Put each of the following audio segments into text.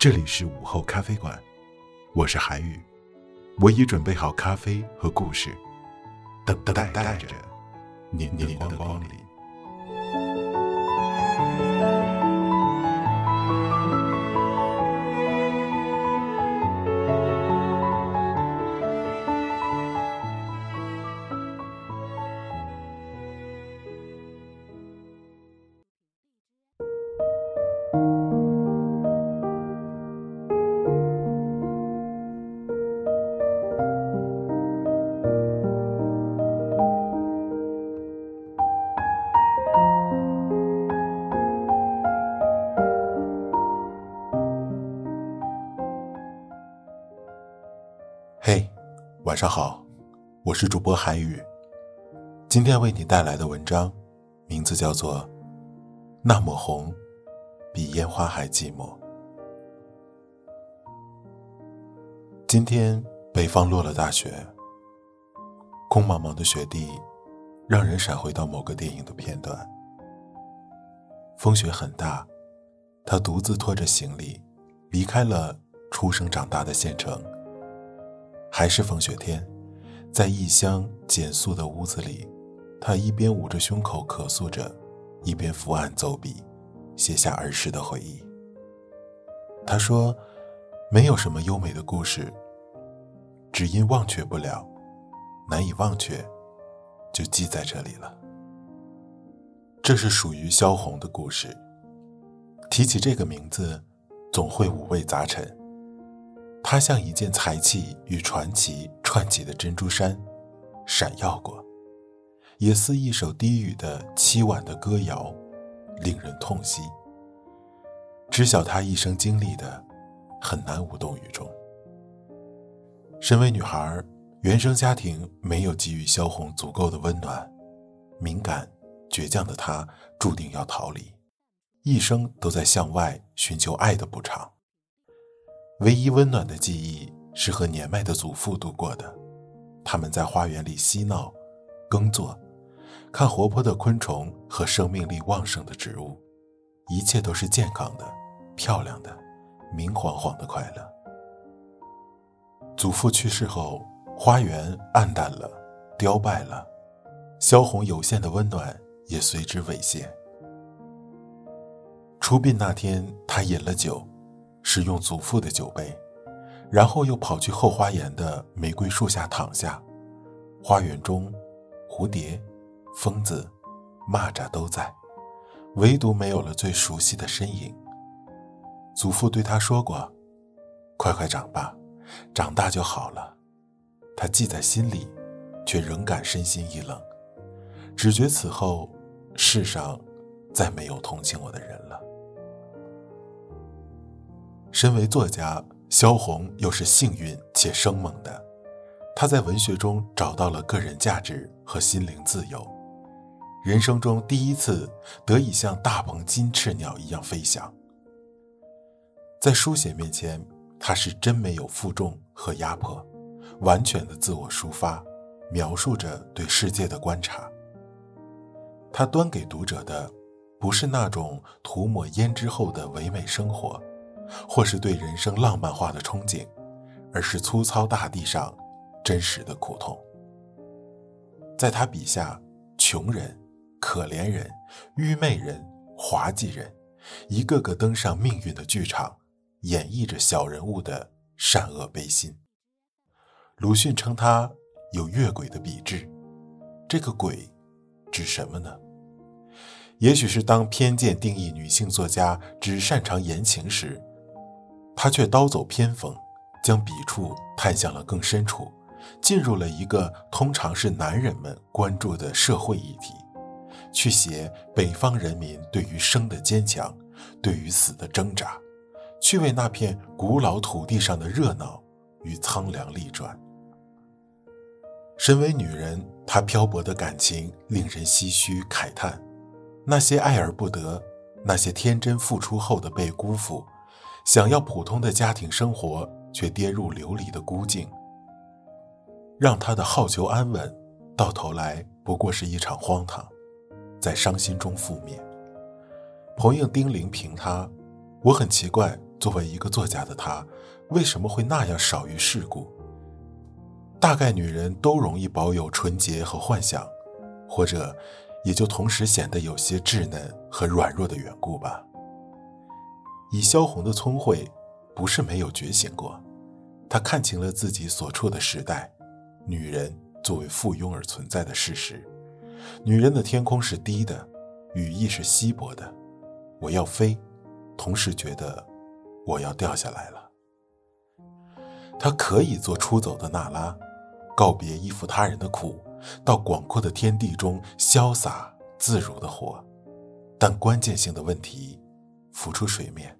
这里是午后咖啡馆，我是海宇，我已准备好咖啡和故事，等待着您您的光临。晚上好，我是主播韩宇。今天为你带来的文章，名字叫做《那抹红，比烟花还寂寞》。今天北方落了大雪，空茫茫的雪地，让人闪回到某个电影的片段。风雪很大，他独自拖着行李，离开了出生长大的县城。还是风雪天，在异乡简素的屋子里，他一边捂着胸口咳嗽着，一边伏案走笔，写下儿时的回忆。他说：“没有什么优美的故事，只因忘却不了，难以忘却，就记在这里了。”这是属于萧红的故事。提起这个名字，总会五味杂陈。它像一件才气与传奇串起的珍珠衫，闪耀过，也似一首低语的凄婉的歌谣，令人痛惜。知晓她一生经历的，很难无动于衷。身为女孩，原生家庭没有给予萧红足够的温暖，敏感、倔强的她注定要逃离，一生都在向外寻求爱的补偿。唯一温暖的记忆是和年迈的祖父度过的，他们在花园里嬉闹、耕作，看活泼的昆虫和生命力旺盛的植物，一切都是健康的、漂亮的、明晃晃的快乐。祖父去世后，花园暗淡了，凋败了，萧红有限的温暖也随之猥亵。出殡那天，他饮了酒。使用祖父的酒杯，然后又跑去后花园的玫瑰树下躺下。花园中，蝴蝶、疯子、蚂蚱都在，唯独没有了最熟悉的身影。祖父对他说过：“快快长吧，长大就好了。”他记在心里，却仍感身心一冷，只觉此后世上再没有同情我的人了。身为作家，萧红又是幸运且生猛的。她在文学中找到了个人价值和心灵自由，人生中第一次得以像大鹏金翅鸟一样飞翔。在书写面前，她是真没有负重和压迫，完全的自我抒发，描述着对世界的观察。她端给读者的，不是那种涂抹胭脂后的唯美生活。或是对人生浪漫化的憧憬，而是粗糙大地上真实的苦痛。在他笔下，穷人、可怜人、愚昧人、滑稽人，一个个登上命运的剧场，演绎着小人物的善恶悲心。鲁迅称他有越轨的笔致，这个“轨”指什么呢？也许是当偏见定义女性作家只擅长言情时。他却刀走偏锋，将笔触探向了更深处，进入了一个通常是男人们关注的社会议题，去写北方人民对于生的坚强，对于死的挣扎，去为那片古老土地上的热闹与苍凉力转。身为女人，她漂泊的感情令人唏嘘慨叹。那些爱而不得，那些天真付出后的被辜负，想要普通的家庭生活却跌入流离的孤境，让她的好求安稳，到头来不过是一场荒唐，在伤心中覆灭。朋友丁玲评他：“我很奇怪，作为一个作家的他，为什么会那样少于世故？大概女人都容易保有纯洁和幻想，或者也就同时显得有些稚嫩和软弱的缘故吧。”以萧红的聪慧，不是没有觉醒过，她看清了自己所处的时代，女人作为附庸而存在的事实。女人的天空是低的，羽翼是稀薄的。我要飞，同时觉得我要掉下来了。他可以做出走的娜拉，告别依附他人的苦，到广阔的天地中潇洒自如的活。但关键性的问题浮出水面：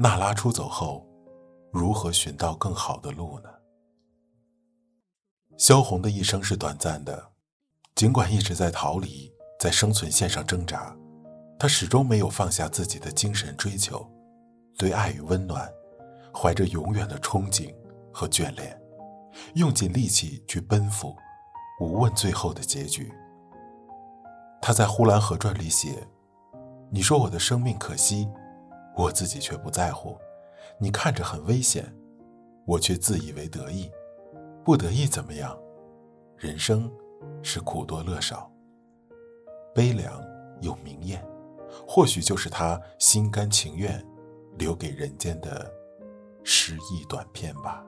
娜拉出走后，如何寻到更好的路呢？萧红的一生是短暂的，尽管一直在逃离，在生存线上挣扎。她始终没有放下自己的精神追求，对爱与温暖，怀着永远的憧憬和眷恋，用尽力气去奔赴，无问最后的结局。他在《呼兰河传》里写：“你说我的生命可惜，我自己却不在乎。你看着很危险，我却自以为得意。不得意怎么样？人生是苦多乐少，悲凉又明艳。”或许就是他心甘情愿留给人间的诗意短片吧。